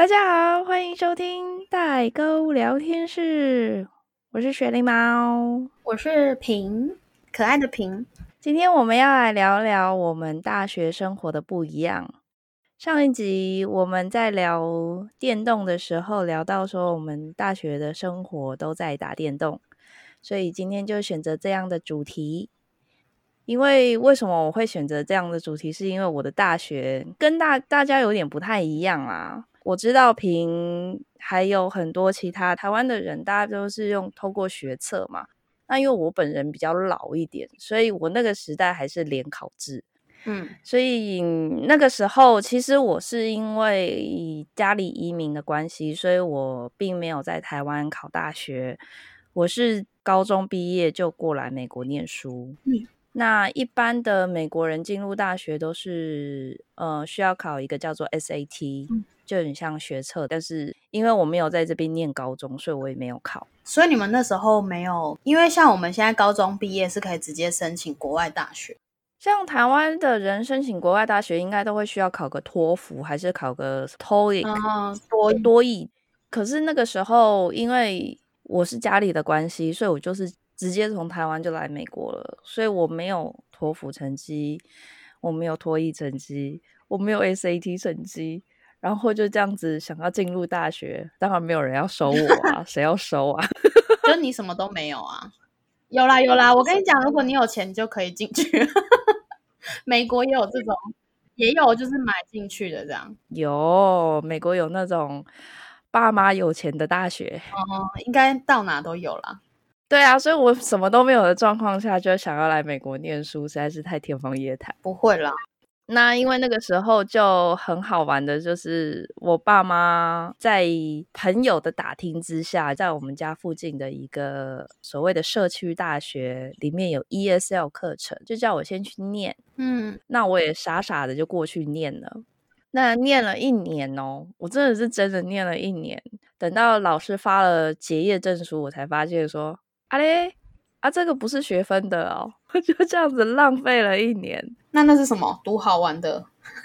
大家好，欢迎收听代沟聊天室，我是雪梨猫，我是平，可爱的平。今天我们要来聊聊我们大学生活的不一样。上一集我们在聊电动的时候，聊到说我们大学的生活都在打电动，所以今天就选择这样的主题。因为为什么我会选择这样的主题？是因为我的大学跟大大家有点不太一样啊。我知道平还有很多其他台湾的人，大家都是用透过学测嘛。那因为我本人比较老一点，所以我那个时代还是联考制。嗯，所以那个时候其实我是因为家里移民的关系，所以我并没有在台湾考大学。我是高中毕业就过来美国念书。嗯，那一般的美国人进入大学都是呃需要考一个叫做 SAT。就很像学测，但是因为我没有在这边念高中，所以我也没有考。所以你们那时候没有，因为像我们现在高中毕业是可以直接申请国外大学。像台湾的人申请国外大学，应该都会需要考个托福，还是考个 TOEIC 多多译。可是那个时候，因为我是家里的关系，所以我就是直接从台湾就来美国了，所以我没有托福成绩，我没有托译成绩，我没有 SAT 成绩。然后就这样子想要进入大学，当然没有人要收我啊，谁要收啊？就你什么都没有啊？有啦有啦，我跟你讲，如果你有钱就可以进去。美国也有这种，也有就是买进去的这样。有美国有那种爸妈有钱的大学，哦，应该到哪都有啦。对啊，所以我什么都没有的状况下，就想要来美国念书，实在是太天方夜谭。不会啦。那因为那个时候就很好玩的，就是我爸妈在朋友的打听之下，在我们家附近的一个所谓的社区大学里面有 ESL 课程，就叫我先去念。嗯，那我也傻傻的就过去念了。那念了一年哦，我真的是真的念了一年。等到老师发了结业证书，我才发现说，啊嘞。啊，这个不是学分的哦，就这样子浪费了一年。那那是什么？读好玩的？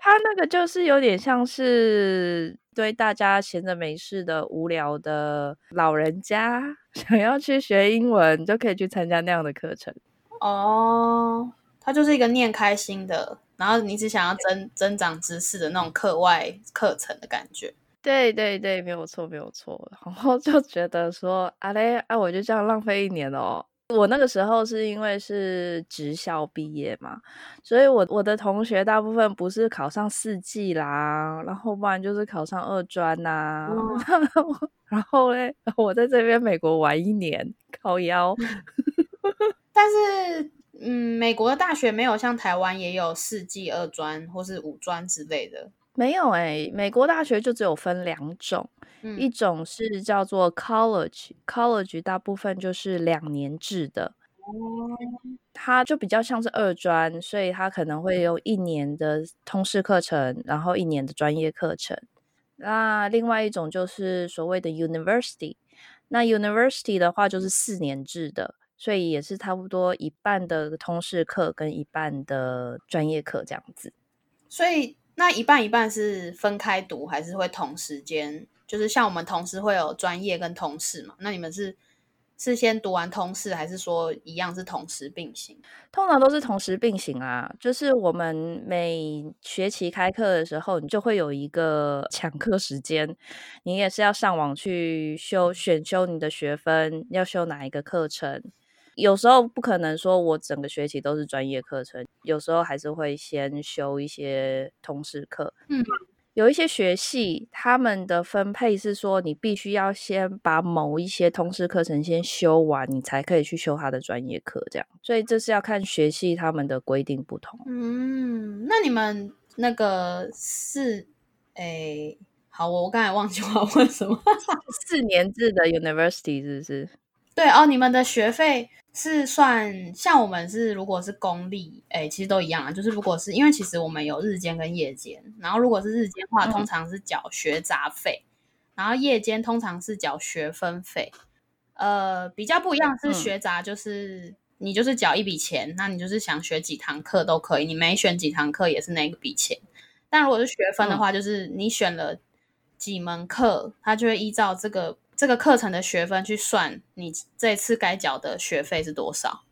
他那个就是有点像是对大家闲着没事的、无聊的老人家，想要去学英文，就可以去参加那样的课程。哦，他就是一个念开心的，然后你只想要增增长知识的那种课外课程的感觉。对对对，没有错，没有错。然后就觉得说，啊嘞，啊，我就这样浪费一年哦。我那个时候是因为是职校毕业嘛，所以我我的同学大部分不是考上四季啦，然后不然就是考上二专呐。然后嘞，我在这边美国玩一年，靠腰。但是，嗯，美国的大学没有像台湾也有四季二专或是五专之类的。没有哎，美国大学就只有分两种，一种是叫做 college，college 大部分就是两年制的，它就比较像是二专，所以它可能会有一年的通识课程，然后一年的专业课程。那另外一种就是所谓的 university，那 university 的话就是四年制的，所以也是差不多一半的通识课跟一半的专业课这样子，所以。那一半一半是分开读，还是会同时间？就是像我们同时会有专业跟同事嘛？那你们是是先读完通识，还是说一样是同时并行？通常都是同时并行啊。就是我们每学期开课的时候，你就会有一个 抢课时间，你也是要上网去修选修你的学分，要修哪一个课程。有时候不可能说，我整个学期都是专业课程，有时候还是会先修一些通识课。嗯，有一些学系他们的分配是说，你必须要先把某一些通识课程先修完，你才可以去修他的专业课。这样，所以这是要看学系他们的规定不同。嗯，那你们那个是，哎，好，我我刚才忘记我要问什么，四年制的 university 是不是？对哦，你们的学费是算像我们是，如果是公立，哎，其实都一样啊。就是如果是因为其实我们有日间跟夜间，然后如果是日间话，通常是缴学杂费，然后夜间通常是缴学分费。呃，比较不一样是学杂，就是你就是缴一笔钱，那你就是想学几堂课都可以，你没选几堂课也是那个笔钱。但如果是学分的话，就是你选了。几门课，它就会依照这个这个课程的学分去算你这次该缴的学费是多少。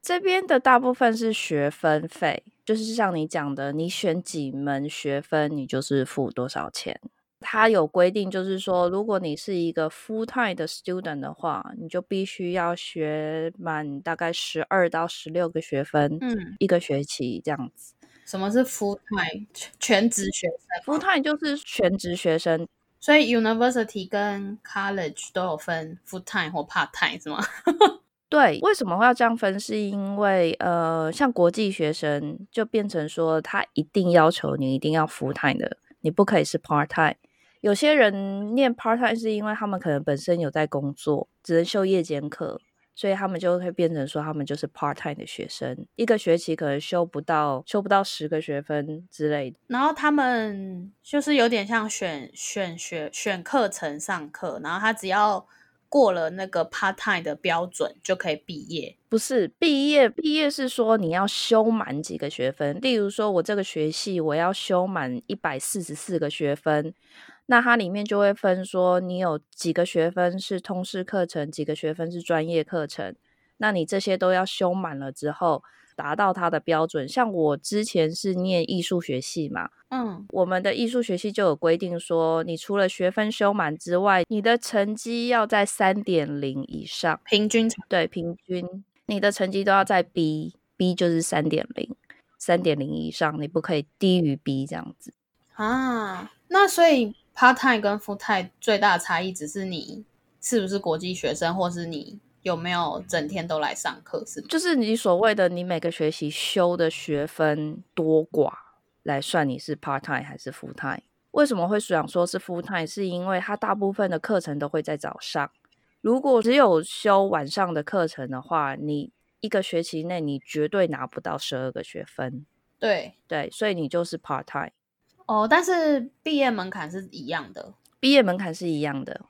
这边的大部分是学分费，就是像你讲的，你选几门学分，你就是付多少钱。它有规定，就是说，如果你是一个 full time 的 student 的话，你就必须要学满大概十二到十六个学分，嗯，一个学期这样子。什么是 full time 全全职学生？full time 就是全职学生，所以 university 跟 college 都有分 full time 或 part time 是吗？对，为什么会要这样分？是因为呃，像国际学生就变成说，他一定要求你一定要 full time 的，你不可以是 part time。有些人念 part time 是因为他们可能本身有在工作，只能修夜间课，所以他们就会变成说他们就是 part time 的学生，一个学期可能修不到修不到十个学分之类的。然后他们就是有点像选选学选课程上课，然后他只要过了那个 part time 的标准就可以毕业。不是毕业，毕业是说你要修满几个学分。例如说，我这个学系我要修满一百四十四个学分，那它里面就会分说你有几个学分是通识课程，几个学分是专业课程。那你这些都要修满了之后，达到它的标准。像我之前是念艺术学系嘛，嗯，我们的艺术学系就有规定说，你除了学分修满之外，你的成绩要在三点零以上。平均成对，平均你的成绩都要在 B，B 就是三点零，三点零以上，你不可以低于 B 这样子。啊。那所以 part time 跟 full time 最大的差异只是你是不是国际学生，或是你有没有整天都来上课，是吗？就是你所谓的你每个学期修的学分多寡来算你是 part time 还是 full time。为什么会想说是 full time？是因为它大部分的课程都会在早上。如果只有修晚上的课程的话，你一个学期内你绝对拿不到十二个学分。对，对，所以你就是 part time。哦，但是毕业门槛是一样的毕业门槛是一样的。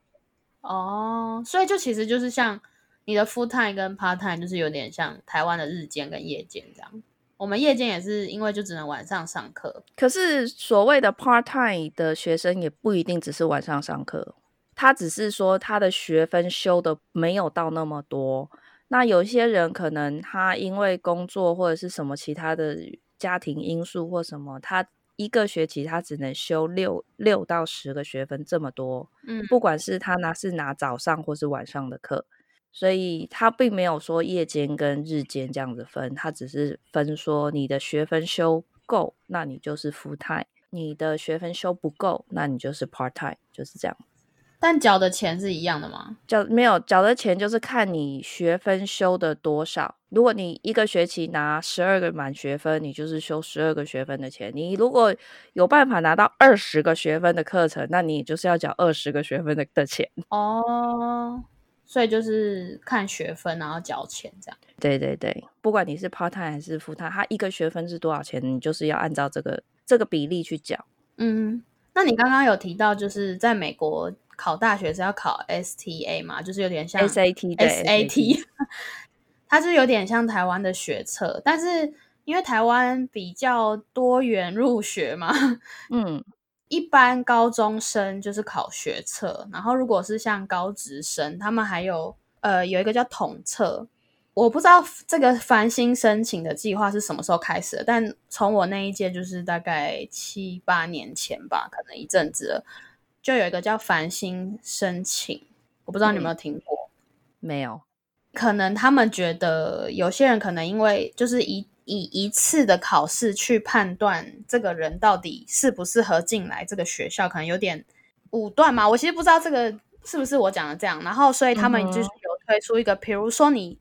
哦，所以就其实就是像你的 full time 跟 part time，就是有点像台湾的日间跟夜间这样。我们夜间也是因为就只能晚上上课，可是所谓的 part time 的学生也不一定只是晚上上课，他只是说他的学分修的没有到那么多。那有些人可能他因为工作或者是什么其他的家庭因素或什么，他一个学期他只能修六六到十个学分这么多，嗯，不管是他拿是拿早上或是晚上的课，所以他并没有说夜间跟日间这样子分，他只是分说你的学分修够，那你就是 full time；你的学分修不够，那你就是 part time，就是这样。但缴的钱是一样的吗？缴没有缴的钱就是看你学分修的多少。如果你一个学期拿十二个满学分，你就是修十二个学分的钱。你如果有办法拿到二十个学分的课程，那你就是要缴二十个学分的的钱。哦，所以就是看学分然后缴钱这样。对对对，不管你是 part time 还是 full time，它一个学分是多少钱，你就是要按照这个这个比例去缴。嗯，那你刚刚有提到，就是在美国考大学是要考 STA 嘛，就是有点像 SAT 对 SAT，它是有点像台湾的学测，但是因为台湾比较多元入学嘛，嗯，一般高中生就是考学测，然后如果是像高职生，他们还有呃有一个叫统测。我不知道这个繁星申请的计划是什么时候开始的，但从我那一届就是大概七八年前吧，可能一阵子了，就有一个叫繁星申请，我不知道你有没有听过。没有，可能他们觉得有些人可能因为就是以以一次的考试去判断这个人到底适不适合进来这个学校，可能有点武断嘛。我其实不知道这个是不是我讲的这样，然后所以他们就是有推出一个，比如说你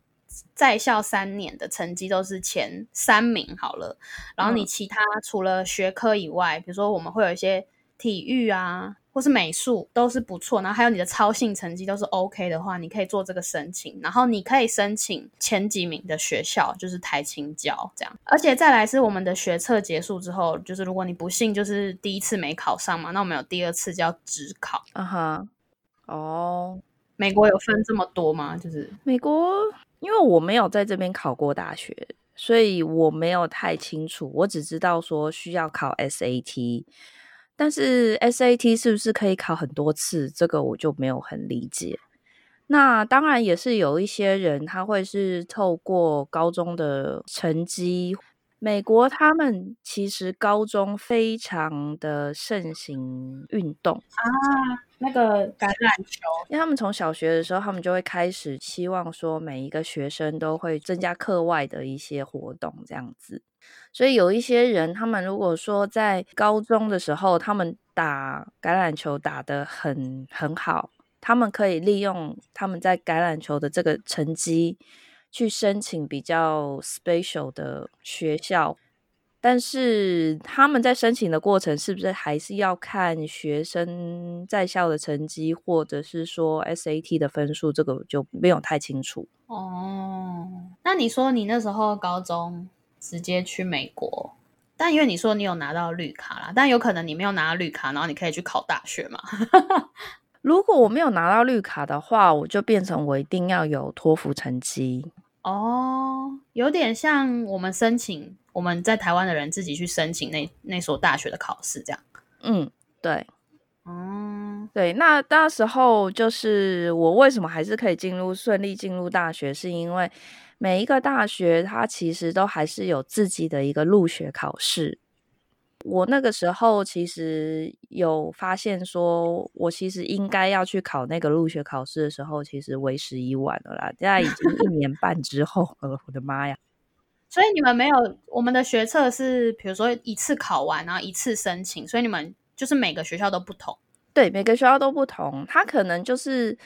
在校三年的成绩都是前三名好了，然后你其他除了学科以外，比如说我们会有一些体育啊。或是美术都是不错，然后还有你的超性成绩都是 OK 的话，你可以做这个申请，然后你可以申请前几名的学校，就是台青教这样。而且再来是我们的学测结束之后，就是如果你不幸就是第一次没考上嘛，那我们有第二次叫职考。啊哈，哦，美国有分这么多吗？就是美国，因为我没有在这边考过大学，所以我没有太清楚，我只知道说需要考 SAT。但是 SAT 是不是可以考很多次？这个我就没有很理解。那当然也是有一些人他会是透过高中的成绩。美国他们其实高中非常的盛行运动啊，那个橄榄球，因为他们从小学的时候，他们就会开始希望说每一个学生都会增加课外的一些活动，这样子。所以有一些人，他们如果说在高中的时候，他们打橄榄球打得很很好，他们可以利用他们在橄榄球的这个成绩。去申请比较 special 的学校，但是他们在申请的过程是不是还是要看学生在校的成绩，或者是说 SAT 的分数？这个就没有太清楚。哦，那你说你那时候高中直接去美国，但因为你说你有拿到绿卡啦，但有可能你没有拿到绿卡，然后你可以去考大学嘛？如果我没有拿到绿卡的话，我就变成我一定要有托福成绩哦，有点像我们申请我们在台湾的人自己去申请那那所大学的考试这样。嗯，对，嗯，对。那那时候就是我为什么还是可以进入顺利进入大学，是因为每一个大学它其实都还是有自己的一个入学考试。我那个时候其实有发现，说我其实应该要去考那个入学考试的时候，其实为时已晚了啦。现在已经一年半之后了，我的妈呀！所以你们没有我们的学测是，比如说一次考完，然后一次申请，所以你们就是每个学校都不同。对，每个学校都不同。它可能就是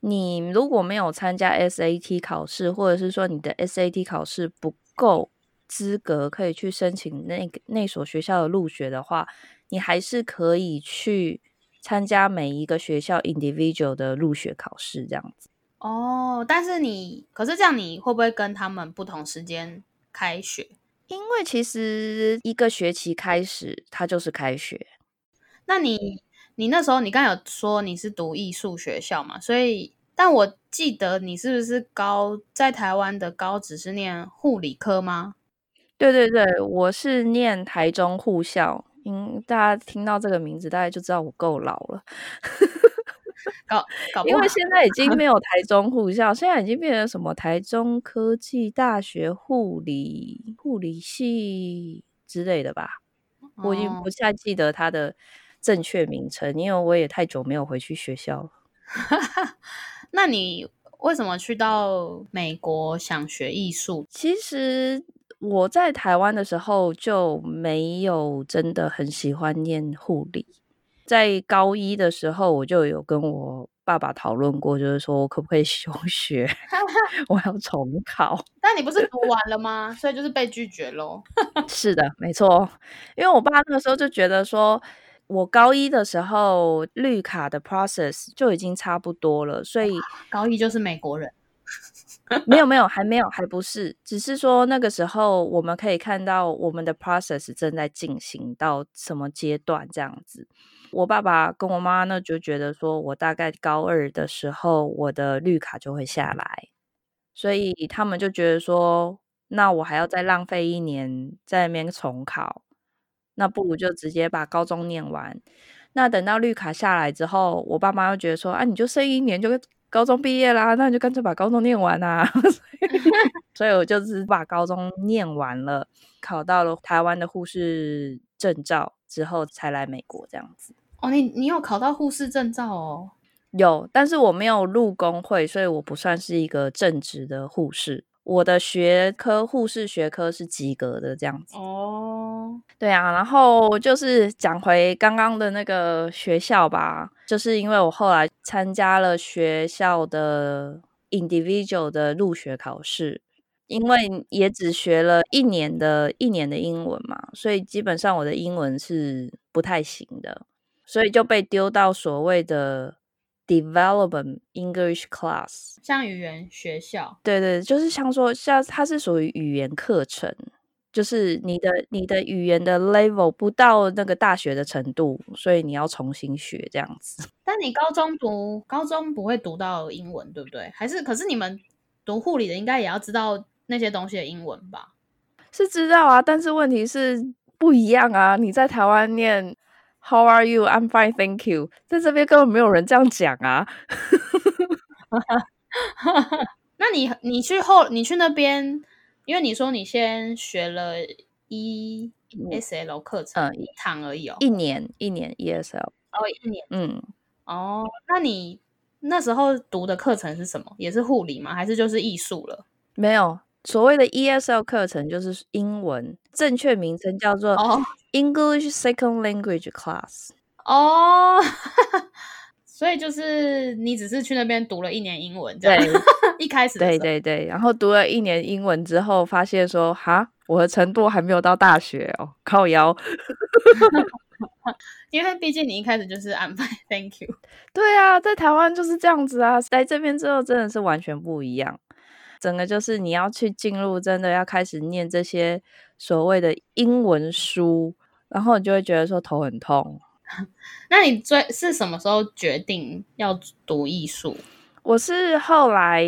你如果没有参加 SAT 考试，或者是说你的 SAT 考试不够。资格可以去申请那个那所学校的入学的话，你还是可以去参加每一个学校 individual 的入学考试这样子。哦，但是你可是这样，你会不会跟他们不同时间开学？因为其实一个学期开始，它就是开学。那你你那时候你刚有说你是读艺术学校嘛？所以，但我记得你是不是高在台湾的高职是念护理科吗？对对对，我是念台中护校，嗯大家听到这个名字，大家就知道我够老了。搞搞，因为现在已经没有 台中护校，现在已经变成什么台中科技大学护理护理系之类的吧？我已经不太记得它的正确名称，因为我也太久没有回去学校了。那你为什么去到美国想学艺术？其实。我在台湾的时候就没有真的很喜欢念护理，在高一的时候我就有跟我爸爸讨论过，就是说我可不可以休学，我要重考。但你不是读完了吗？所以就是被拒绝喽。是的，没错，因为我爸那个时候就觉得说，我高一的时候绿卡的 process 就已经差不多了，所以高一就是美国人。没有没有，还没有，还不是，只是说那个时候我们可以看到我们的 process 正在进行到什么阶段这样子。我爸爸跟我妈呢就觉得说，我大概高二的时候我的绿卡就会下来，所以他们就觉得说，那我还要再浪费一年在那边重考，那不如就直接把高中念完。那等到绿卡下来之后，我爸妈又觉得说，啊，你就剩一年就。高中毕业啦，那你就干脆把高中念完啊！所以我就是把高中念完了，考到了台湾的护士证照之后，才来美国这样子。哦，你你有考到护士证照哦？有，但是我没有入工会，所以我不算是一个正职的护士。我的学科护士学科是及格的这样子。哦，对啊，然后就是讲回刚刚的那个学校吧。就是因为我后来参加了学校的 individual 的入学考试，因为也只学了一年的一年的英文嘛，所以基本上我的英文是不太行的，所以就被丢到所谓的 development English class，像语言学校。对对，就是像说像它是属于语言课程。就是你的你的语言的 level 不到那个大学的程度，所以你要重新学这样子。但你高中读高中不会读到英文，对不对？还是可是你们读护理的应该也要知道那些东西的英文吧？是知道啊，但是问题是不一样啊。你在台湾念 How are you? I'm fine, thank you。在这边根本没有人这样讲啊。那你你去后你去那边，因为你说你先学了 ESL 课程，一堂而已哦，一年一年 ESL 哦，一年，嗯，哦，那你那时候读的课程是什么？也是护理吗？还是就是艺术了？没有，所谓的 ESL 课程就是英文，正确名称叫做 English Second Language Class。哦。所以就是你只是去那边读了一年英文，对，一开始对对对，然后读了一年英文之后，发现说哈，我的程度还没有到大学哦，靠腰。因为毕竟你一开始就是安排，Thank you。对啊，在台湾就是这样子啊，来这边之后真的是完全不一样，整个就是你要去进入，真的要开始念这些所谓的英文书，然后你就会觉得说头很痛。那你最是什么时候决定要读艺术？我是后来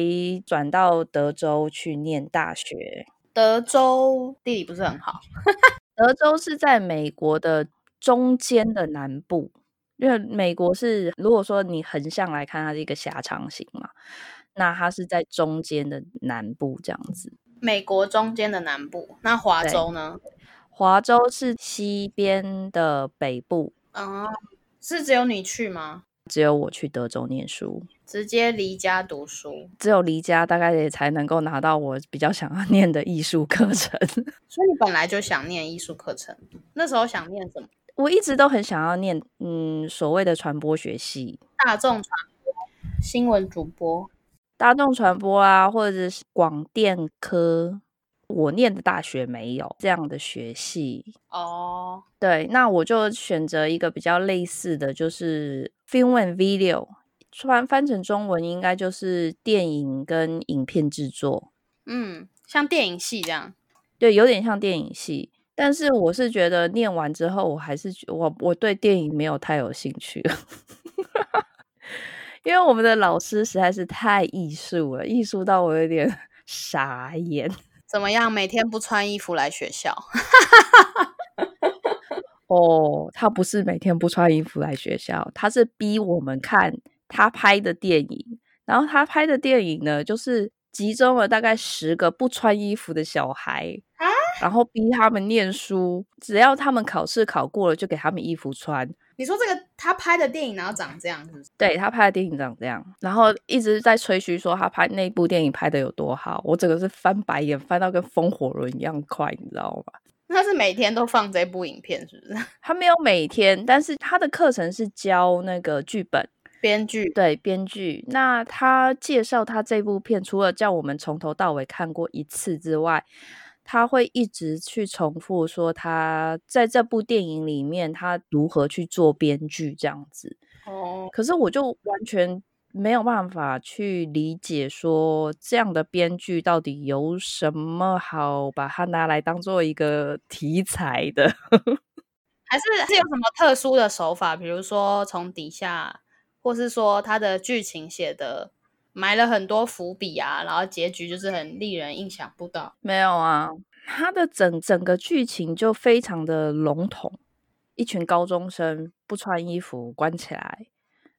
转到德州去念大学。德州地理不是很好。德州是在美国的中间的南部，因为美国是如果说你横向来看，它是一个狭长型嘛，那它是在中间的南部这样子。美国中间的南部，那华州呢？华州是西边的北部。哦，是只有你去吗？只有我去德州念书，直接离家读书。只有离家，大概也才能够拿到我比较想要念的艺术课程。所以你本来就想念艺术课程，那时候想念什么？我一直都很想要念，嗯，所谓的传播学系，大众传播、新闻主播、大众传播啊，或者是广电科。我念的大学没有这样的学系。哦，对，那我就选择一个比较类似的就是 film and video，翻翻成中文应该就是电影跟影片制作，嗯，像电影系这样，对，有点像电影系，但是我是觉得念完之后，我还是我我对电影没有太有兴趣，因为我们的老师实在是太艺术了，艺术到我有点 傻眼。怎么样？每天不穿衣服来学校？哦，他不是每天不穿衣服来学校，他是逼我们看他拍的电影。然后他拍的电影呢，就是集中了大概十个不穿衣服的小孩啊，然后逼他们念书。只要他们考试考过了，就给他们衣服穿。你说这个他拍的电影然后长这样，是不是？对他拍的电影长这样，然后一直在吹嘘说他拍那部电影拍的有多好，我整个是翻白眼，翻到跟风火轮一样快，你知道吗？他是每天都放这部影片，是不是？他没有每天，但是他的课程是教那个剧本编剧，对编剧。那他介绍他这部片，除了叫我们从头到尾看过一次之外。他会一直去重复说他在这部电影里面他如何去做编剧这样子哦，可是我就完全没有办法去理解说这样的编剧到底有什么好把它拿来当做一个题材的，还是是有什么特殊的手法，比如说从底下，或是说他的剧情写的。埋了很多伏笔啊，然后结局就是很令人意想不到。没有啊，他的整整个剧情就非常的笼统，一群高中生不穿衣服关起来，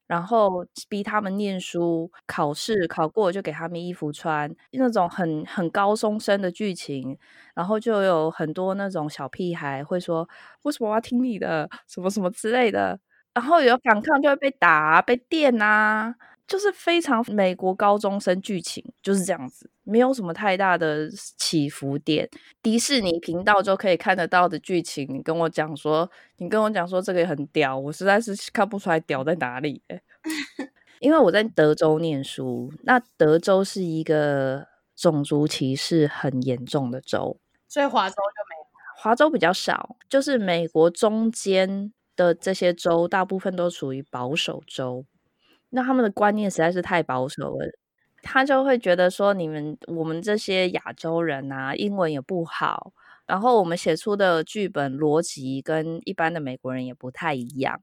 然后逼他们念书，考试考过就给他们衣服穿，那种很很高中生的剧情。然后就有很多那种小屁孩会说：“为什么我要听你的？什么什么之类的。”然后有反抗就会被打、被电啊。就是非常美国高中生剧情就是这样子，没有什么太大的起伏点。迪士尼频道就可以看得到的剧情，你跟我讲说，你跟我讲说这个很屌，我实在是看不出来屌在哪里。因为我在德州念书，那德州是一个种族歧视很严重的州，所以华州就没有。华州比较少，就是美国中间的这些州，大部分都属于保守州。那他们的观念实在是太保守了，他就会觉得说，你们我们这些亚洲人啊，英文也不好，然后我们写出的剧本逻辑跟一般的美国人也不太一样，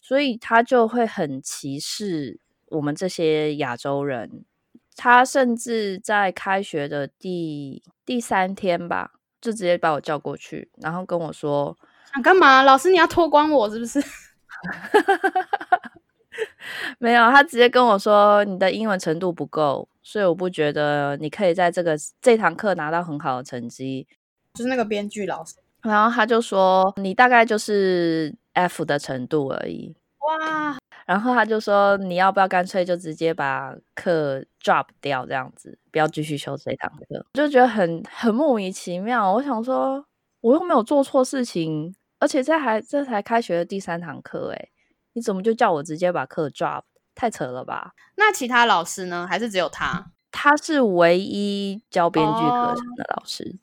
所以他就会很歧视我们这些亚洲人。他甚至在开学的第第三天吧，就直接把我叫过去，然后跟我说：“想干嘛？老师，你要脱光我是不是？” 没有，他直接跟我说你的英文程度不够，所以我不觉得你可以在这个这堂课拿到很好的成绩。就是那个编剧老师，然后他就说你大概就是 F 的程度而已。哇，然后他就说你要不要干脆就直接把课 drop 掉，这样子不要继续修这堂课，就觉得很很莫名其妙。我想说我又没有做错事情，而且这还这才开学的第三堂课，诶你怎么就叫我直接把课 drop？太扯了吧？那其他老师呢？还是只有他？他是唯一教编剧课程的老师，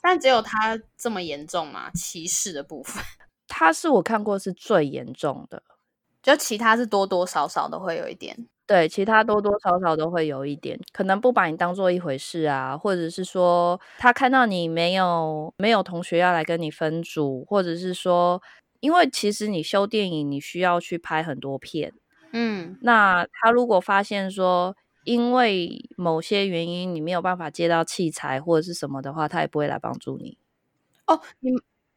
但只有他这么严重吗？歧视的部分，他是我看过是最严重的，就其他是多多少少都会有一点。对，其他多多少少都会有一点，可能不把你当做一回事啊，或者是说他看到你没有没有同学要来跟你分组，或者是说，因为其实你修电影，你需要去拍很多片。嗯，那他如果发现说，因为某些原因你没有办法借到器材或者是什么的话，他也不会来帮助你。哦，你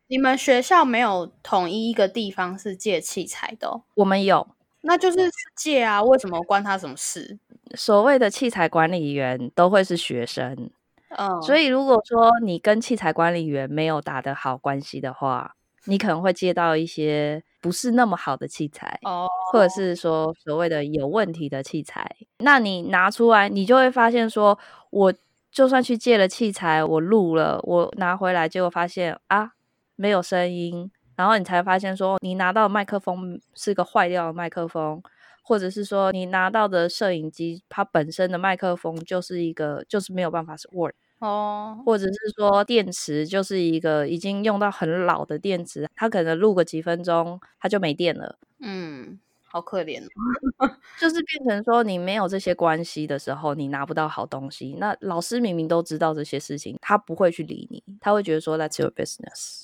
你们学校没有统一一个地方是借器材的？我们有，那就是借啊，为什么关他什么事？所谓的器材管理员都会是学生，嗯，所以如果说你跟器材管理员没有打得好关系的话，你可能会借到一些。不是那么好的器材哦，或者是说所谓的有问题的器材，那你拿出来，你就会发现说，我就算去借了器材，我录了，我拿回来，结果发现啊，没有声音，然后你才发现说，你拿到麦克风是个坏掉的麦克风，或者是说你拿到的摄影机，它本身的麦克风就是一个就是没有办法是 work。哦，或者是说电池就是一个已经用到很老的电池，它可能录个几分钟，它就没电了。嗯，好可怜，就是变成说你没有这些关系的时候，你拿不到好东西。那老师明明都知道这些事情，他不会去理你，他会觉得说 That's your business。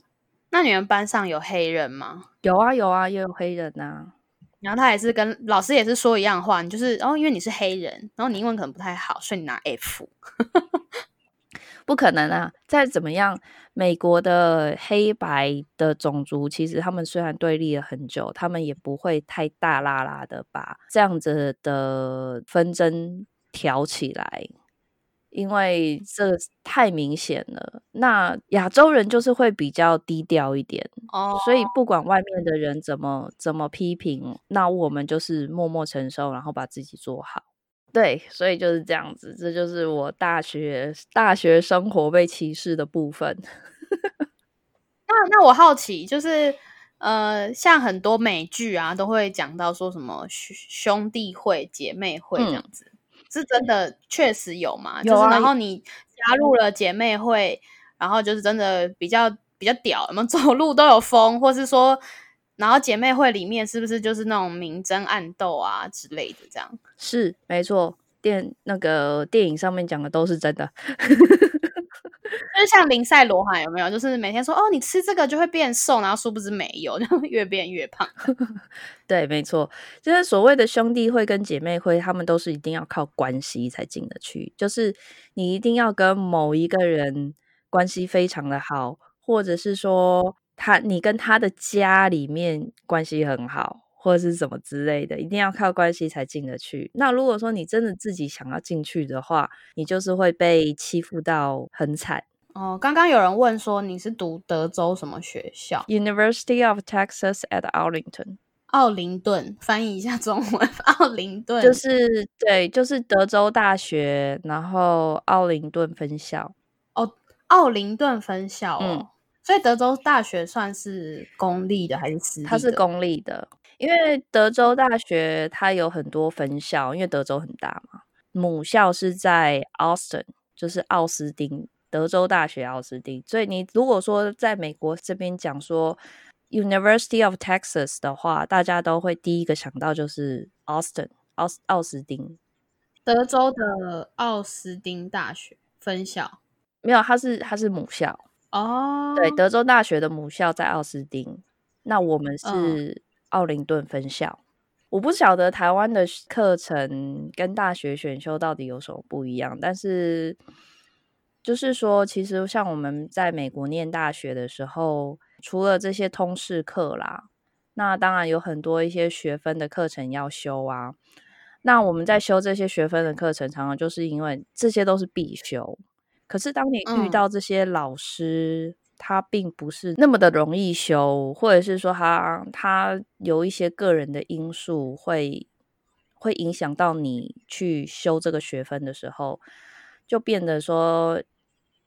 那你们班上有黑人吗？有啊有啊，也有黑人呐。然后他也是跟老师也是说一样话，你就是哦，因为你是黑人，然后你英文可能不太好，所以你拿 F。不可能啊！再怎么样，美国的黑白的种族，其实他们虽然对立了很久，他们也不会太大啦啦的把这样子的纷争挑起来，因为这太明显了。那亚洲人就是会比较低调一点哦，所以不管外面的人怎么怎么批评，那我们就是默默承受，然后把自己做好。对，所以就是这样子，这就是我大学大学生活被歧视的部分。那那我好奇，就是呃，像很多美剧啊，都会讲到说什么兄弟会、姐妹会这样子，是真的确实有吗？有啊。然后你加入了姐妹会，然后就是真的比较比较屌，什么走路都有风，或是说。然后姐妹会里面是不是就是那种明争暗斗啊之类的？这样是没错，电那个电影上面讲的都是真的，就 是像林赛罗哈有没有？就是每天说哦，你吃这个就会变瘦，然后殊不知没有，就越变越胖。对，没错，就是所谓的兄弟会跟姐妹会，他们都是一定要靠关系才进得去，就是你一定要跟某一个人关系非常的好，或者是说。他，你跟他的家里面关系很好，或者是什么之类的，一定要靠关系才进得去。那如果说你真的自己想要进去的话，你就是会被欺负到很惨。哦，刚刚有人问说你是读德州什么学校？University of Texas at Arlington。奥林顿，翻译一下中文，奥林顿就是对，就是德州大学，然后奥林顿分校。哦，奥林顿分校哦。所以德州大学算是公立的还是私立？它是公立的，因为德州大学它有很多分校，因为德州很大嘛。母校是在 Austin，就是奥斯汀，德州大学奥斯汀。所以你如果说在美国这边讲说 University of Texas 的话，大家都会第一个想到就是 Austin，奥奥斯汀，德州的奥斯汀大学分校没有，它是它是母校。哦，对，德州大学的母校在奥斯汀，那我们是奥林顿分校。我不晓得台湾的课程跟大学选修到底有什么不一样，但是就是说，其实像我们在美国念大学的时候，除了这些通识课啦，那当然有很多一些学分的课程要修啊。那我们在修这些学分的课程，常常就是因为这些都是必修。可是当你遇到这些老师，他并不是那么的容易修，或者是说他他有一些个人的因素会会影响到你去修这个学分的时候，就变得说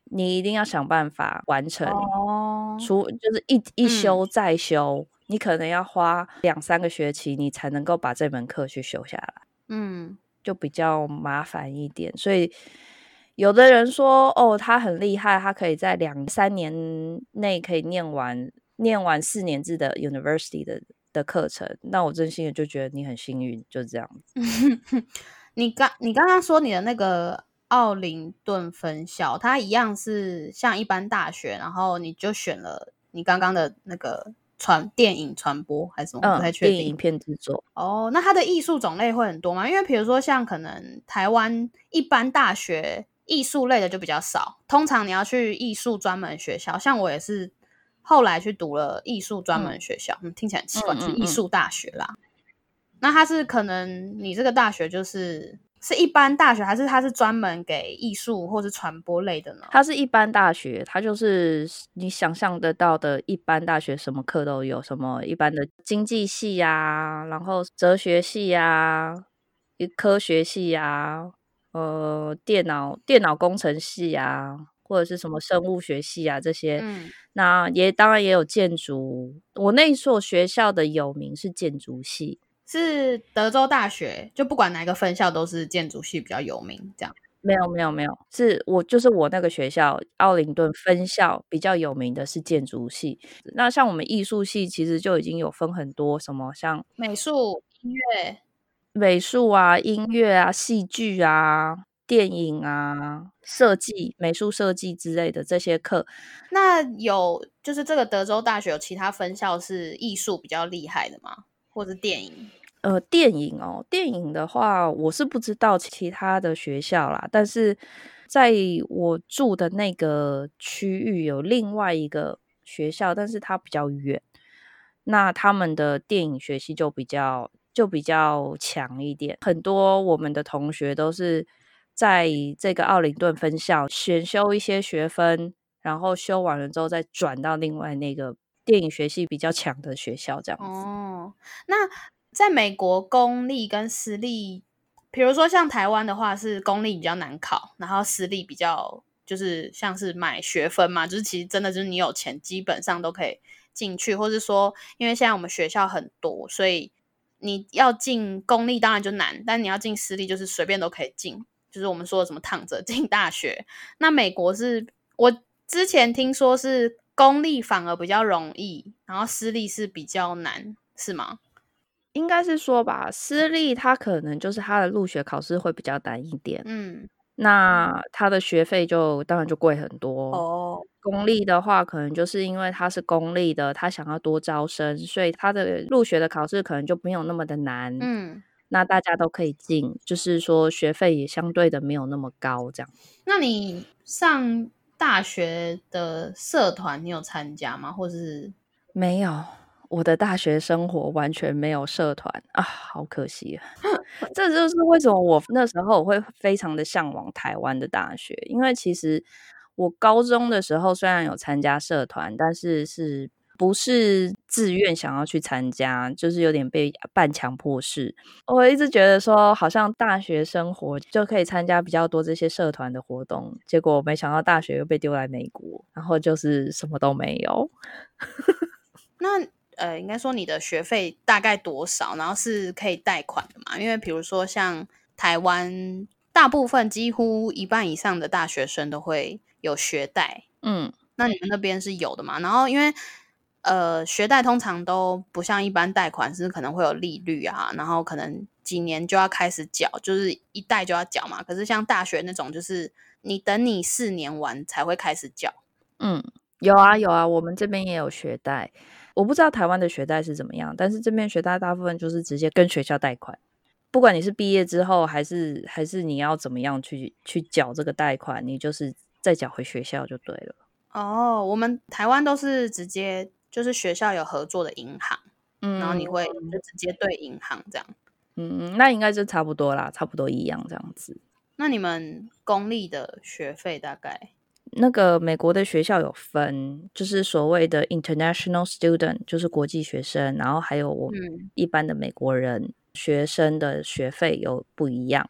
你一定要想办法完成。哦，除就是一一修再修，你可能要花两三个学期，你才能够把这门课去修下来。嗯，就比较麻烦一点，所以有的人说，哦，他很厉害，他可以在两三年内可以念完念完四年制的 university 的的课程。那我真心的就觉得你很幸运，就这样子。你刚你刚刚说你的那个奥林顿分校，它一样是像一般大学，然后你就选了你刚刚的那个。传电影传播还是什么？不太确定。影片制作哦，那它的艺术种类会很多吗？因为比如说像可能台湾一般大学艺术类的就比较少，通常你要去艺术专门学校，像我也是后来去读了艺术专门学校，嗯，听起来很奇怪，是艺术大学啦。那它是可能你这个大学就是。是一般大学还是它是专门给艺术或是传播类的呢？它是一般大学，它就是你想象得到的一般大学，什么课都有，什么一般的经济系呀，然后哲学系呀，一科学系呀，呃，电脑电脑工程系啊，或者是什么生物学系啊这些。嗯，那也当然也有建筑。我那所学校的有名是建筑系。是德州大学，就不管哪个分校都是建筑系比较有名。这样没有没有没有，是我就是我那个学校奥林顿分校比较有名的是建筑系。那像我们艺术系其实就已经有分很多什么，像美术、音乐、美术啊、音乐啊、戏剧啊、电影啊、设计、美术设计之类的这些课。那有就是这个德州大学有其他分校是艺术比较厉害的吗？或者电影？呃，电影哦，电影的话，我是不知道其他的学校啦。但是在我住的那个区域有另外一个学校，但是它比较远，那他们的电影学习就比较就比较强一点。很多我们的同学都是在这个奥林顿分校选修一些学分，然后修完了之后再转到另外那个电影学系比较强的学校，这样子。哦，那。在美国，公立跟私立，比如说像台湾的话，是公立比较难考，然后私立比较就是像是买学分嘛，就是其实真的就是你有钱，基本上都可以进去，或是说，因为现在我们学校很多，所以你要进公立当然就难，但你要进私立就是随便都可以进，就是我们说的什么躺着进大学。那美国是我之前听说是公立反而比较容易，然后私立是比较难，是吗？应该是说吧，私立它可能就是它的入学考试会比较难一点，嗯，那他的学费就当然就贵很多哦。公立的话，可能就是因为它是公立的，他想要多招生，所以他的入学的考试可能就没有那么的难，嗯，那大家都可以进，就是说学费也相对的没有那么高，这样。那你上大学的社团，你有参加吗？或者是没有？我的大学生活完全没有社团啊，好可惜啊！这就是为什么我那时候我会非常的向往台湾的大学，因为其实我高中的时候虽然有参加社团，但是是不是自愿想要去参加，就是有点被半强迫式。我一直觉得说，好像大学生活就可以参加比较多这些社团的活动，结果没想到大学又被丢来美国，然后就是什么都没有。那。呃，应该说你的学费大概多少？然后是可以贷款的嘛？因为比如说像台湾，大部分几乎一半以上的大学生都会有学贷。嗯，那你们那边是有的嘛？然后因为呃，学贷通常都不像一般贷款是可能会有利率啊，然后可能几年就要开始缴，就是一贷就要缴嘛。可是像大学那种，就是你等你四年完才会开始缴。嗯，有啊有啊，我们这边也有学贷。我不知道台湾的学贷是怎么样，但是这边学贷大部分就是直接跟学校贷款，不管你是毕业之后还是还是你要怎么样去去缴这个贷款，你就是再缴回学校就对了。哦，我们台湾都是直接就是学校有合作的银行，嗯，然后你会就直接对银行这样。嗯，那应该就差不多啦，差不多一样这样子。那你们公立的学费大概？那个美国的学校有分，就是所谓的 international student，就是国际学生，然后还有我们一般的美国人学生的学费有不一样。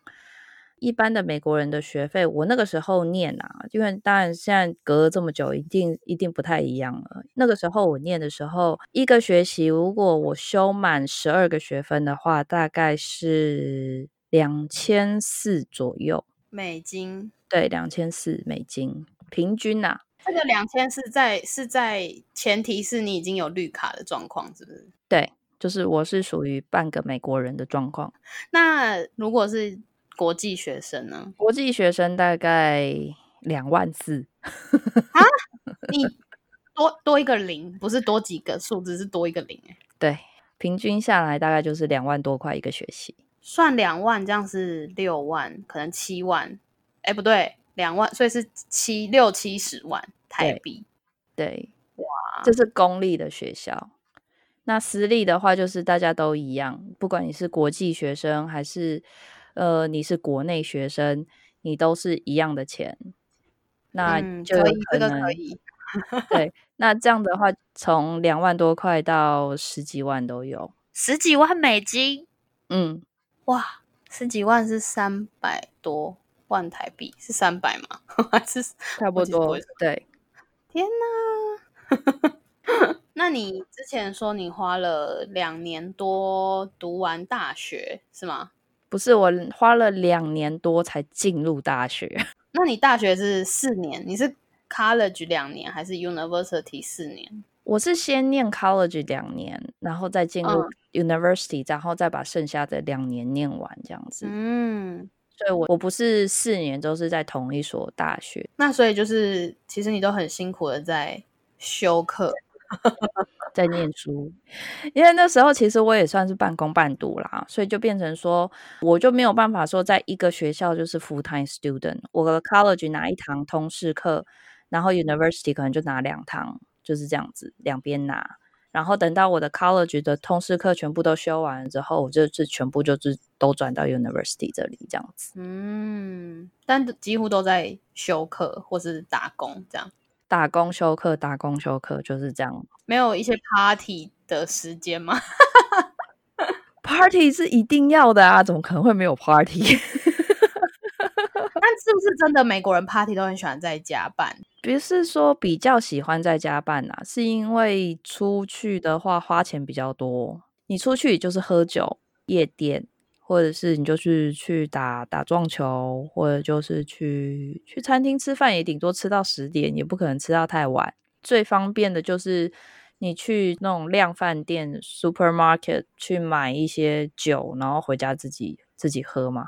一般的美国人的学费，我那个时候念啊，因为当然现在隔了这么久，一定一定不太一样了。那个时候我念的时候，一个学期如果我修满十二个学分的话，大概是两千四左右美金。对，两千四美金平均呐。这个两千是在是在前提是你已经有绿卡的状况，是不是？对，就是我是属于半个美国人的状况。那如果是国际学生呢？国际学生大概两万四啊？你多多一个零，不是多几个数字，是多一个零哎。对，平均下来大概就是两万多块一个学期。算两万，这样是六万，可能七万。哎，不对，两万，所以是七六七十万台币。对，哇，这是公立的学校。那私立的话，就是大家都一样，不管你是国际学生还是。呃，你是国内学生，你都是一样的钱，那就可以，这个可以。对，那这样的话，从两万多块到十几万都有，十几万美金。嗯，哇，十几万是三百多万台币，是三百吗？还是差不多？对。天哪！那你之前说你花了两年多读完大学是吗？不是我花了两年多才进入大学，那你大学是四年？你是 college 两年还是 university 四年？我是先念 college 两年，然后再进入 university，然后再把剩下的两年念完这样子。嗯，所以我我不是四年都是在同一所大学。那所以就是其实你都很辛苦的在修课。在念书，因为那时候其实我也算是半工半读啦，所以就变成说，我就没有办法说在一个学校就是 full time student。我的 college 拿一堂通识课，然后 university 可能就拿两堂，就是这样子两边拿。然后等到我的 college 的通识课全部都修完了之后，我就是全部就是都转到 university 这里这样子。嗯，但几乎都在修课或是打工这样。打工休课，打工休课就是这样。没有一些 party 的时间吗？party 是一定要的啊，怎么可能会没有 party？但是不是真的美国人 party 都很喜欢在家办？不是说比较喜欢在家办啊，是因为出去的话花钱比较多。你出去就是喝酒、夜店。或者是你就去去打打撞球，或者就是去去餐厅吃饭，也顶多吃到十点，也不可能吃到太晚。最方便的就是你去那种量饭店 （supermarket） 去买一些酒，然后回家自己自己喝嘛。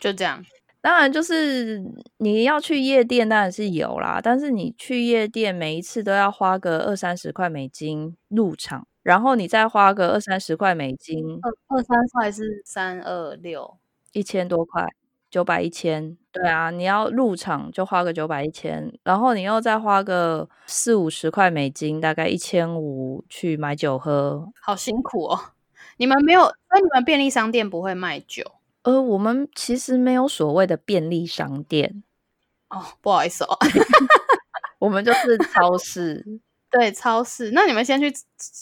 就这样。当然，就是你要去夜店，当然是有啦。但是你去夜店，每一次都要花个二三十块美金入场。然后你再花个二三十块美金，二二三块是三二六，一千多块，九百一千，对啊，你要入场就花个九百一千，然后你又再花个四五十块美金，大概一千五去买酒喝，好辛苦哦。你们没有，所以你们便利商店不会卖酒？呃，我们其实没有所谓的便利商店哦，不好意思哦，我们就是超市。对超市，那你们先去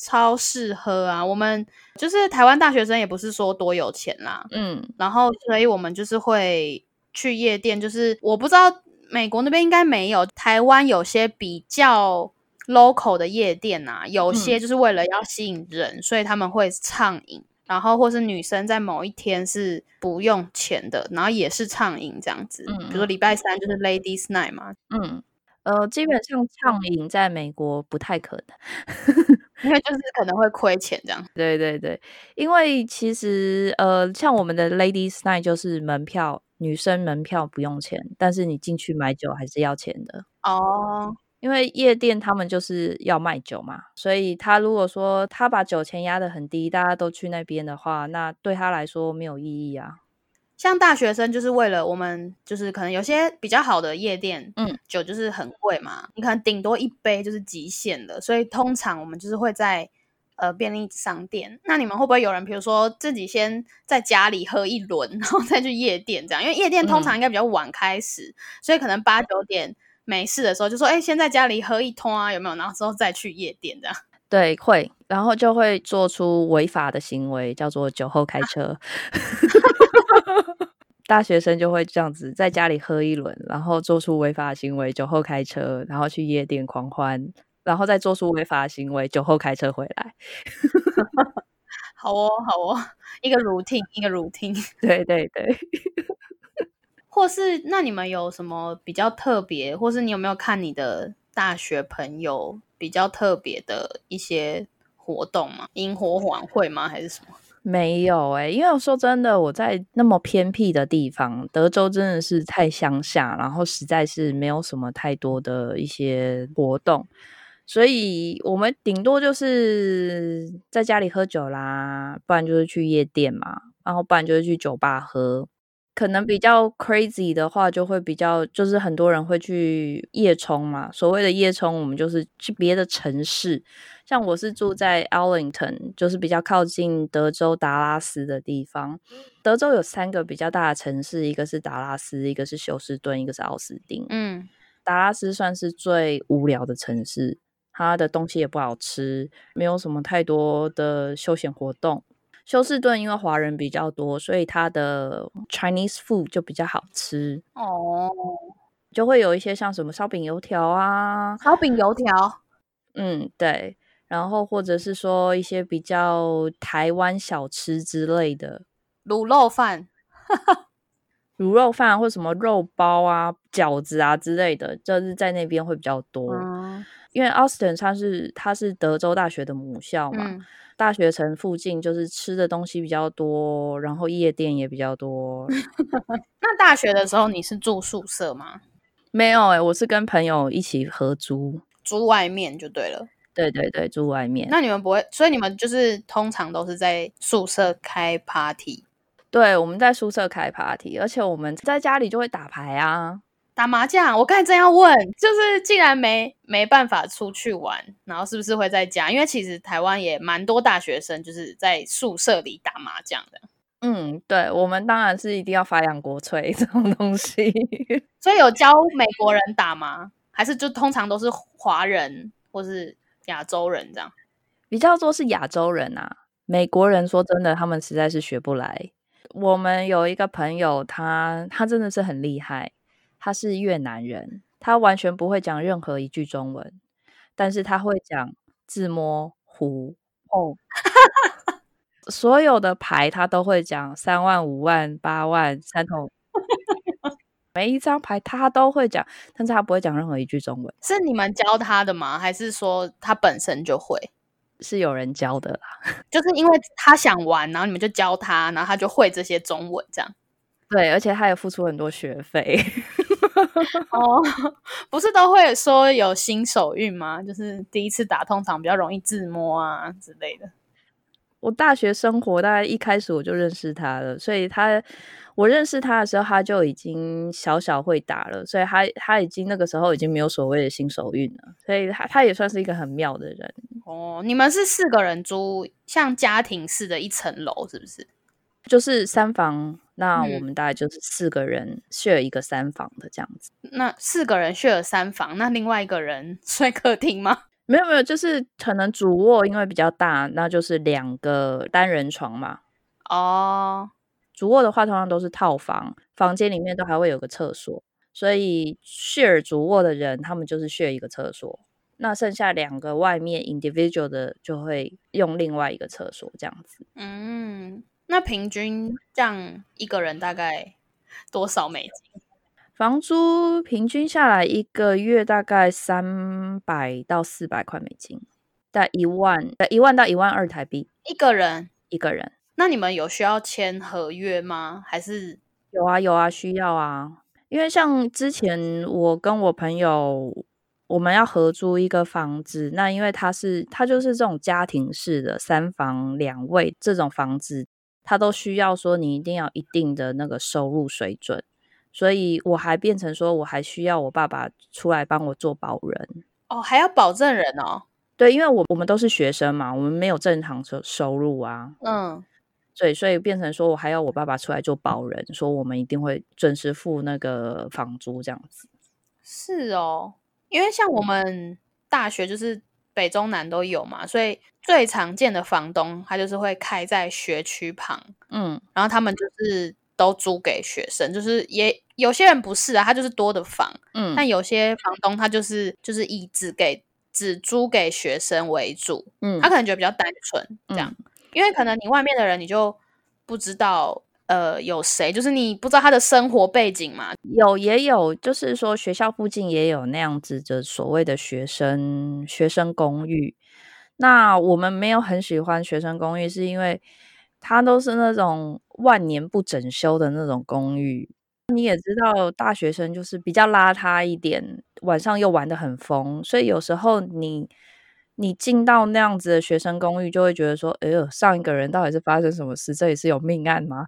超市喝啊。我们就是台湾大学生，也不是说多有钱啦，嗯，然后所以我们就是会去夜店。就是我不知道美国那边应该没有，台湾有些比较 local 的夜店啊，有些就是为了要吸引人，所以他们会畅饮，然后或是女生在某一天是不用钱的，然后也是畅饮这样子。嗯，比如说礼拜三就是 Ladies Night 嘛，嗯。呃，基本上畅饮在美国不太可能，因为就是可能会亏钱这样。对对对，因为其实呃，像我们的 Ladies Night 就是门票，女生门票不用钱，但是你进去买酒还是要钱的哦。因为夜店他们就是要卖酒嘛，所以他如果说他把酒钱压得很低，大家都去那边的话，那对他来说没有意义啊。像大学生就是为了我们，就是可能有些比较好的夜店，嗯，酒就是很贵嘛，你可能顶多一杯就是极限的，所以通常我们就是会在呃便利商店，那你们会不会有人，比如说自己先在家里喝一轮，然后再去夜店这样？因为夜店通常应该比较晚开始，所以可能八九点没事的时候就说，哎，先在家里喝一通啊，有没有？然后之后再去夜店这样。对，会，然后就会做出违法的行为，叫做酒后开车。大学生就会这样子，在家里喝一轮，然后做出违法行为，酒后开车，然后去夜店狂欢，然后再做出违法行为，酒后开车回来。好哦，好哦，一个 routine，一个 routine。对对对。或是那你们有什么比较特别，或是你有没有看你的大学朋友比较特别的一些活动吗？萤火晚会吗？还是什么？没有哎，因为我说真的，我在那么偏僻的地方，德州真的是太乡下，然后实在是没有什么太多的一些活动，所以我们顶多就是在家里喝酒啦，不然就是去夜店嘛，然后不然就是去酒吧喝。可能比较 crazy 的话，就会比较就是很多人会去夜冲嘛。所谓的夜冲，我们就是去别的城市。像我是住在 Arlington，就是比较靠近德州达拉斯的地方。德州有三个比较大的城市，一个是达拉斯，一个是休斯顿，一个是奥斯汀。嗯，达拉斯算是最无聊的城市，它的东西也不好吃，没有什么太多的休闲活动。休斯顿因为华人比较多，所以它的 Chinese food 就比较好吃。哦，就会有一些像什么烧饼、油条啊，烧饼、油条，嗯，对。然后或者是说一些比较台湾小吃之类的。卤肉饭，卤肉饭或什么肉包啊、饺子啊之类的，就是在那边会比较多。因为 Austin 它是它是德州大学的母校嘛，大学城附近就是吃的东西比较多，然后夜店也比较多。那大学的时候你是住宿舍吗？没有哎，我是跟朋友一起合租，租外面就对了。对对对，住外面。那你们不会，所以你们就是通常都是在宿舍开 party。对，我们在宿舍开 party，而且我们在家里就会打牌啊，打麻将。我刚才正要问，就是既然没没办法出去玩，然后是不是会在家？因为其实台湾也蛮多大学生就是在宿舍里打麻将的。嗯，对，我们当然是一定要发扬国粹 这种东西。所以有教美国人打吗？还是就通常都是华人或是？亚洲人这样比较多是亚洲人啊，美国人说真的，他们实在是学不来。我们有一个朋友，他他真的是很厉害，他是越南人，他完全不会讲任何一句中文，但是他会讲自摸胡哦，所有的牌他都会讲三万、五万、八万、三头。每一张牌他都会讲，但是他不会讲任何一句中文。是你们教他的吗？还是说他本身就会？是有人教的啦。就是因为他想玩，然后你们就教他，然后他就会这些中文，这样。对，而且他也付出很多学费。哦，不是都会说有新手运吗？就是第一次打，通常比较容易自摸啊之类的。我大学生活大概一开始我就认识他了，所以他我认识他的时候他就已经小小会打了，所以他他已经那个时候已经没有所谓的新手运了，所以他他也算是一个很妙的人哦。你们是四个人租像家庭式的一层楼是不是？就是三房，那我们大概就是四个人 share 一个三房的这样子。那四个人 share 三房，那另外一个人 睡客厅吗？没有没有，就是可能主卧因为比较大，那就是两个单人床嘛。哦，主卧的话通常都是套房，房间里面都还会有个厕所，所以 share 主卧的人，他们就是 share 一个厕所。那剩下两个外面 individual 的就会用另外一个厕所这样子。嗯，那平均这样一个人大概多少美金？房租平均下来一个月大概三百到四百块美金，在一万呃一万到一万二台币一个人一个人。那你们有需要签合约吗？还是有啊有啊需要啊？因为像之前我跟我朋友我们要合租一个房子，那因为它是它就是这种家庭式的三房两卫这种房子，它都需要说你一定要一定的那个收入水准。所以我还变成说，我还需要我爸爸出来帮我做保人哦，还要保证人哦。对，因为我我们都是学生嘛，我们没有正常收收入啊，嗯，对，所以变成说我还要我爸爸出来做保人，说我们一定会准时付那个房租这样子。是哦，因为像我们大学就是北中南都有嘛，所以最常见的房东他就是会开在学区旁，嗯然后他们就是都租给学生，就是也有些人不是啊，他就是多的房，嗯，但有些房东他就是就是以只给只租给学生为主，嗯他可能觉得比较单纯这样，因为可能你外面的人你就不知道呃有谁，就是你不知道他的生活背景嘛，有也有，就是说学校附近也有那样子的所谓的学生学生公寓。那我们没有很喜欢学生公寓，是因为它都是那种万年不整修的那种公寓。你也知道，大学生就是比较邋遢一点，晚上又玩得很疯，所以有时候你你进到那样子的学生公寓，就会觉得说，哎呦，上一个人到底是发生什么事？这里是有命案吗？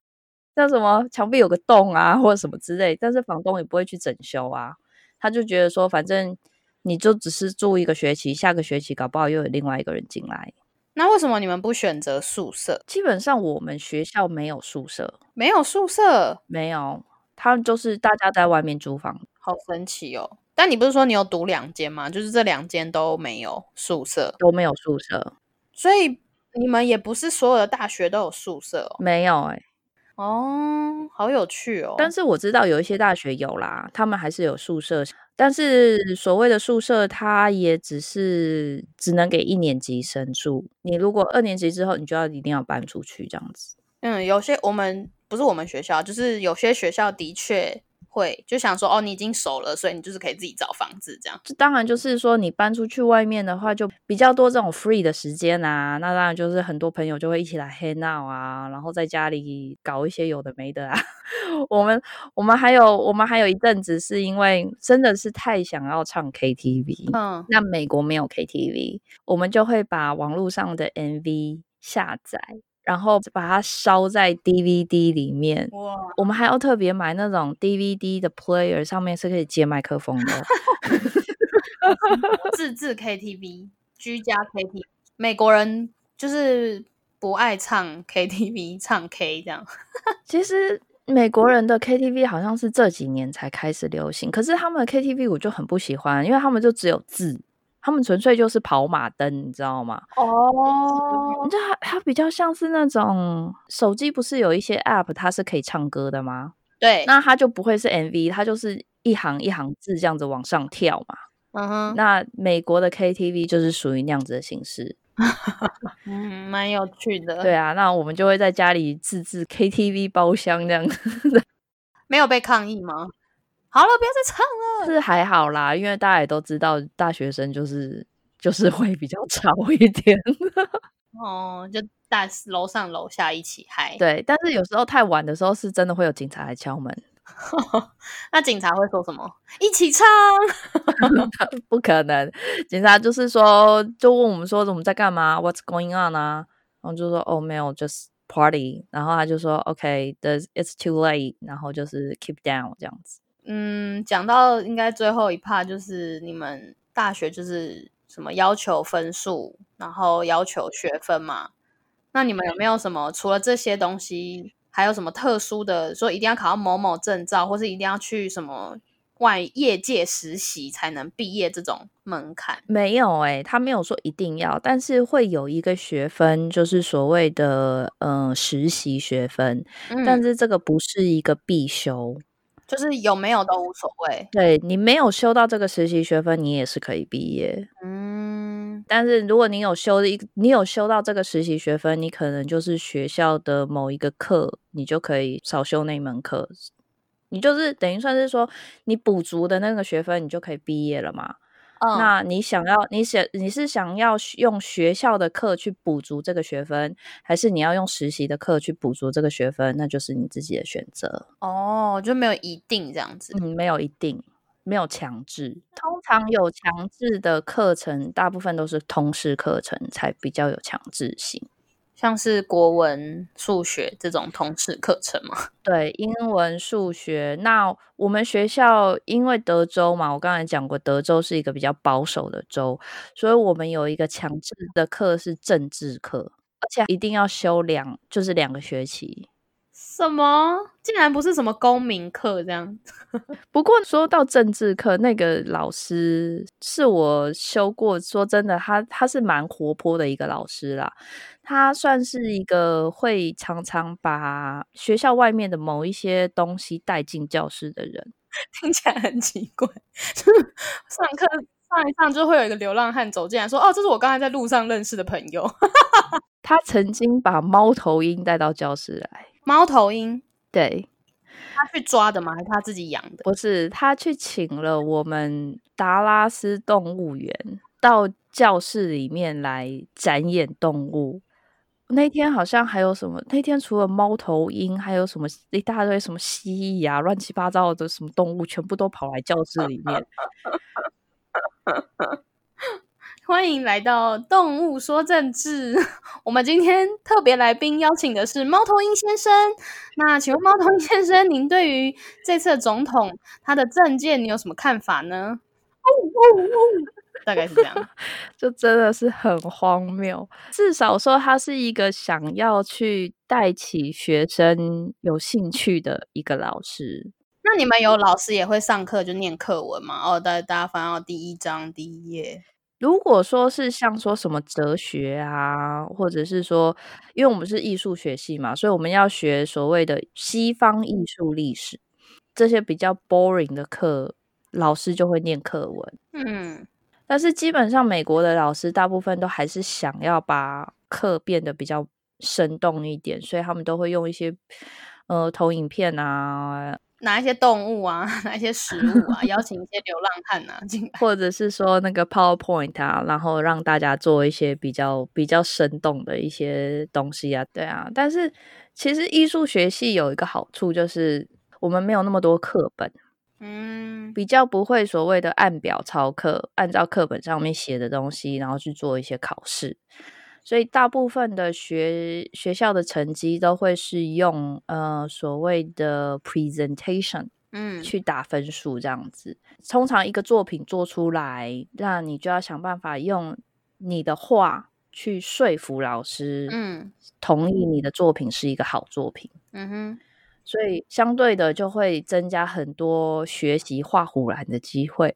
像什么墙壁有个洞啊，或者什么之类，但是房东也不会去整修啊，他就觉得说，反正你就只是住一个学期，下个学期搞不好又有另外一个人进来。那为什么你们不选择宿舍？基本上我们学校没有宿舍，没有宿舍，没有，他们就是大家在外面租房。好神奇哦！但你不是说你有读两间吗？就是这两间都没有宿舍，都没有宿舍，所以你们也不是所有的大学都有宿舍哦。没有哎、哦，好有趣哦！但是我知道有一些大学有啦，他们还是有宿舍，但是所谓的宿舍，它也只是只能给一年级生住。你如果二年级之后，你就要一定要搬出去这样子。嗯，有些我们不是我们学校，就是有些学校的确会就想说，哦，你已经熟了，所以你就是可以自己找房子这样。这当然就是说，你搬出去外面的话，就比较多这种 free 的时间啊。那当然就是很多朋友就会一起来 hang out 啊，然后在家里搞一些有的没的啊。我们我们还有我们还有一阵子是因为真的是太想要唱 KTV，嗯，那美国没有 KTV，我们就会把网络上的 MV 下载，然后把它烧在 DVD 里面。哇，我们还要特别买那种 DVD 的 player，上面是可以接麦克风的。自制 KTV，居家 KTV，美国人就是不爱唱 KTV，唱 K 这样。其实美国人的 KTV 好像是这几年才开始流行，可是他们的 KTV 我就很不喜欢，因为他们就只有字，他们纯粹就是跑马灯，你知道吗？哦，就它它比较像是那种手机，不是有一些 App 它是可以唱歌的吗？对，那它就不会是 MV，它就是一行一行字这样子往上跳嘛。嗯哼，那美国的 KTV 就是属于那样子的形式。嗯，蛮有趣的。对，啊，那我们就会在家里自制 KTV 包厢这样子。没有被抗议吗？好了，不要再唱了。是还好啦，因为大家也都知道，大学生就是就是会比较吵一点。哦，就大楼上楼下一起嗨。，对，但是有时候太晚的时候，是真的会有警察来敲门。那警察会说什么？一起唱。不可能，警察就是说，就问我们说我们在干嘛，What's going on 啊？然后就说哦没有，just party。然后他就说 OK，the it's too late，然后就是 keep down 这样子。嗯，讲到应该最后一 part 就是你们大学就是什么要求分数，然后要求学分嘛。那你们有没有什么除了这些东西，还有什么特殊的，说一定要考到某某证照，或是一定要去什么外业界实习才能毕业这种门槛？没有诶、他没有说一定要，但是会有一个学分，就是所谓的呃实习学分，但嗯，是这个不是一个必修。就是有没有都无所谓。对你没有修到这个实习学分，你也是可以毕业。嗯，但是如果你有修的一，你有修到这个实习学分，你可能就是学校的某一个课，你就可以少修那一门课。你就是等于算是说，你补足的那个学分，你就可以毕业了嘛。嗯那你想要，你想你是想要用学校的课去补足这个学分，还是你要用实习的课去补足这个学分？那就是你自己的选择。哦，就没有一定这样子。嗯，没有一定，没有强制。通常有强制的课程，大部分都是通识课程才比较有强制性。像是国文、数学这种通识课程吗？对，英文、数学。那我们学校因为德州嘛，我刚才讲过，德州是一个比较保守的州，所以我们有一个强制的课是政治课，而且一定要修两，就是两个学期。什么？竟然不是什么公民课这样？不过说到政治课，那个老师是我修过，说真的，他他是蛮活泼的一个老师啦。他算是一个会常常把学校外面的某一些东西带进教室的人，听起来很奇怪。上课上一上就会有一个流浪汉走进来说：“哦，这是我刚才在路上认识的朋友。”他曾经把猫头鹰带到教室来。猫头鹰，对，他去抓的吗？还是他自己养的？不是，他去请了我们达拉斯动物园到教室里面来展演动物。那天好像还有什么？那天除了猫头鹰，还有什么一大堆什么蜥蜴啊，乱七八糟的什么动物，全部都跑来教室里面。欢迎来到《动物说政治》。我们今天特别来宾邀请的是猫头鹰先生。那请问猫头鹰先生，您对于这次总统他的政见，你有什么看法呢？大概是这样，就真的是很荒谬。至少说他是一个想要去带起学生有兴趣的一个老师。那你们有老师也会上课就念课文吗？哦，大大家翻到第一章第一页。如果说是像说什么哲学啊，或者是说，因为我们是艺术学系嘛，所以我们要学所谓的西方艺术历史这些比较 boring 的课，老师就会念课文。嗯。但是基本上，美国的老师大部分都还是想要把课变得比较生动一点，所以他们都会用一些呃投影片啊，拿一些动物啊，拿一些食物啊，邀请一些流浪汉啊进来，或者是说那个 PowerPoint 啊，然后让大家做一些比较比较生动的一些东西啊，对啊。但是其实艺术学系有一个好处，就是我们没有那么多课本。嗯，比较不会所谓的按表操课，按照课本上面写的东西，然后去做一些考试。所以大部分的学学校的成绩都会是用呃所谓的 presentation，嗯，去打分数这样子。通常一个作品做出来，那你就要想办法用你的话去说服老师，嗯，同意你的作品是一个好作品。嗯哼。所以相对的就会增加很多学习画虎兰的机会。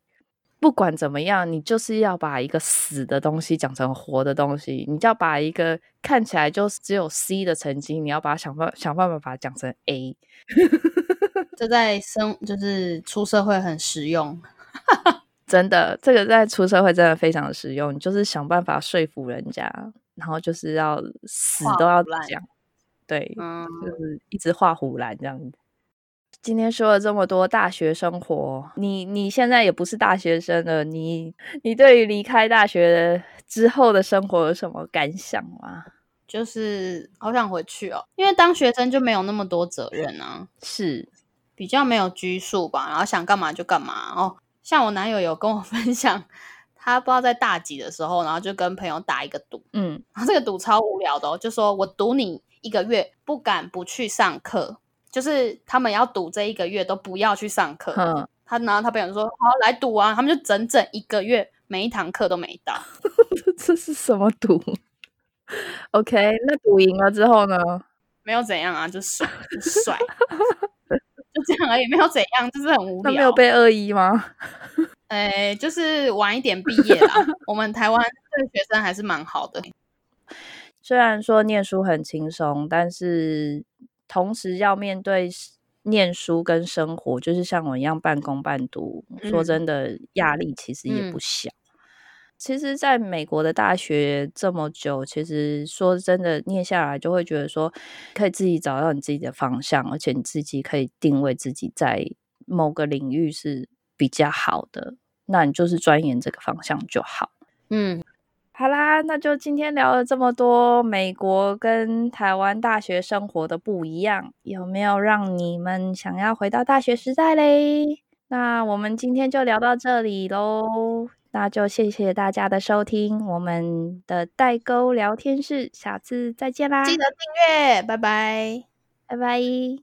不管怎么样，你就是要把一个死的东西讲成活的东西。你就要把一个看起来就只有 C 的成绩，你要把它想办想办法把它讲成 A。这在生就是出社会很实用，真的，这个在出社会真的非常实用。你就是想办法说服人家，然后就是要死都要讲。对，嗯就是一直画虎兰这样子。今天说了这么多大学生活，你你现在也不是大学生了，你你对于离开大学之后的生活有什么感想吗？就是好想回去哦，因为当学生就没有那么多责任啊，是比较没有拘束吧，然后想干嘛就干嘛哦。像我男友有跟我 分享，他不知道在大几的时候，然后就跟朋友打一个赌，嗯，然后这个赌超无聊的，哦，就说我赌你。一个月不敢不去上课，就是他们要赌这一个月都不要去上课。嗯，他然后他朋友说：“好来赌啊！”他们就整整一个月每一堂课都没到。这是什么赌？OK，那赌赢了之后呢？没有怎样啊，就帅帅，就这样而已，没有怎样，就是很无聊。那没有被恶意吗？哎，就是晚一点毕业啦。我们台湾对学生还是蛮好的。虽然说念书很轻松，但是同时要面对念书跟生活，就是像我一样半工半读。说真的，压力其实也不小。其实，在美国的大学这么久，其实说真的，念下来就会觉得说，可以自己找到你自己的方向，而且你自己可以定位自己在某个领域是比较好的，那你就是钻研这个方向就好。嗯。好啦，那就今天聊了这么多美国跟台湾大学生活的不一样，有没有让你们想要回到大学时代嘞？那我们今天就聊到这里喽。那就谢谢大家的收听，我们的代沟聊天室，下次再见啦！记得订阅，拜拜，拜拜。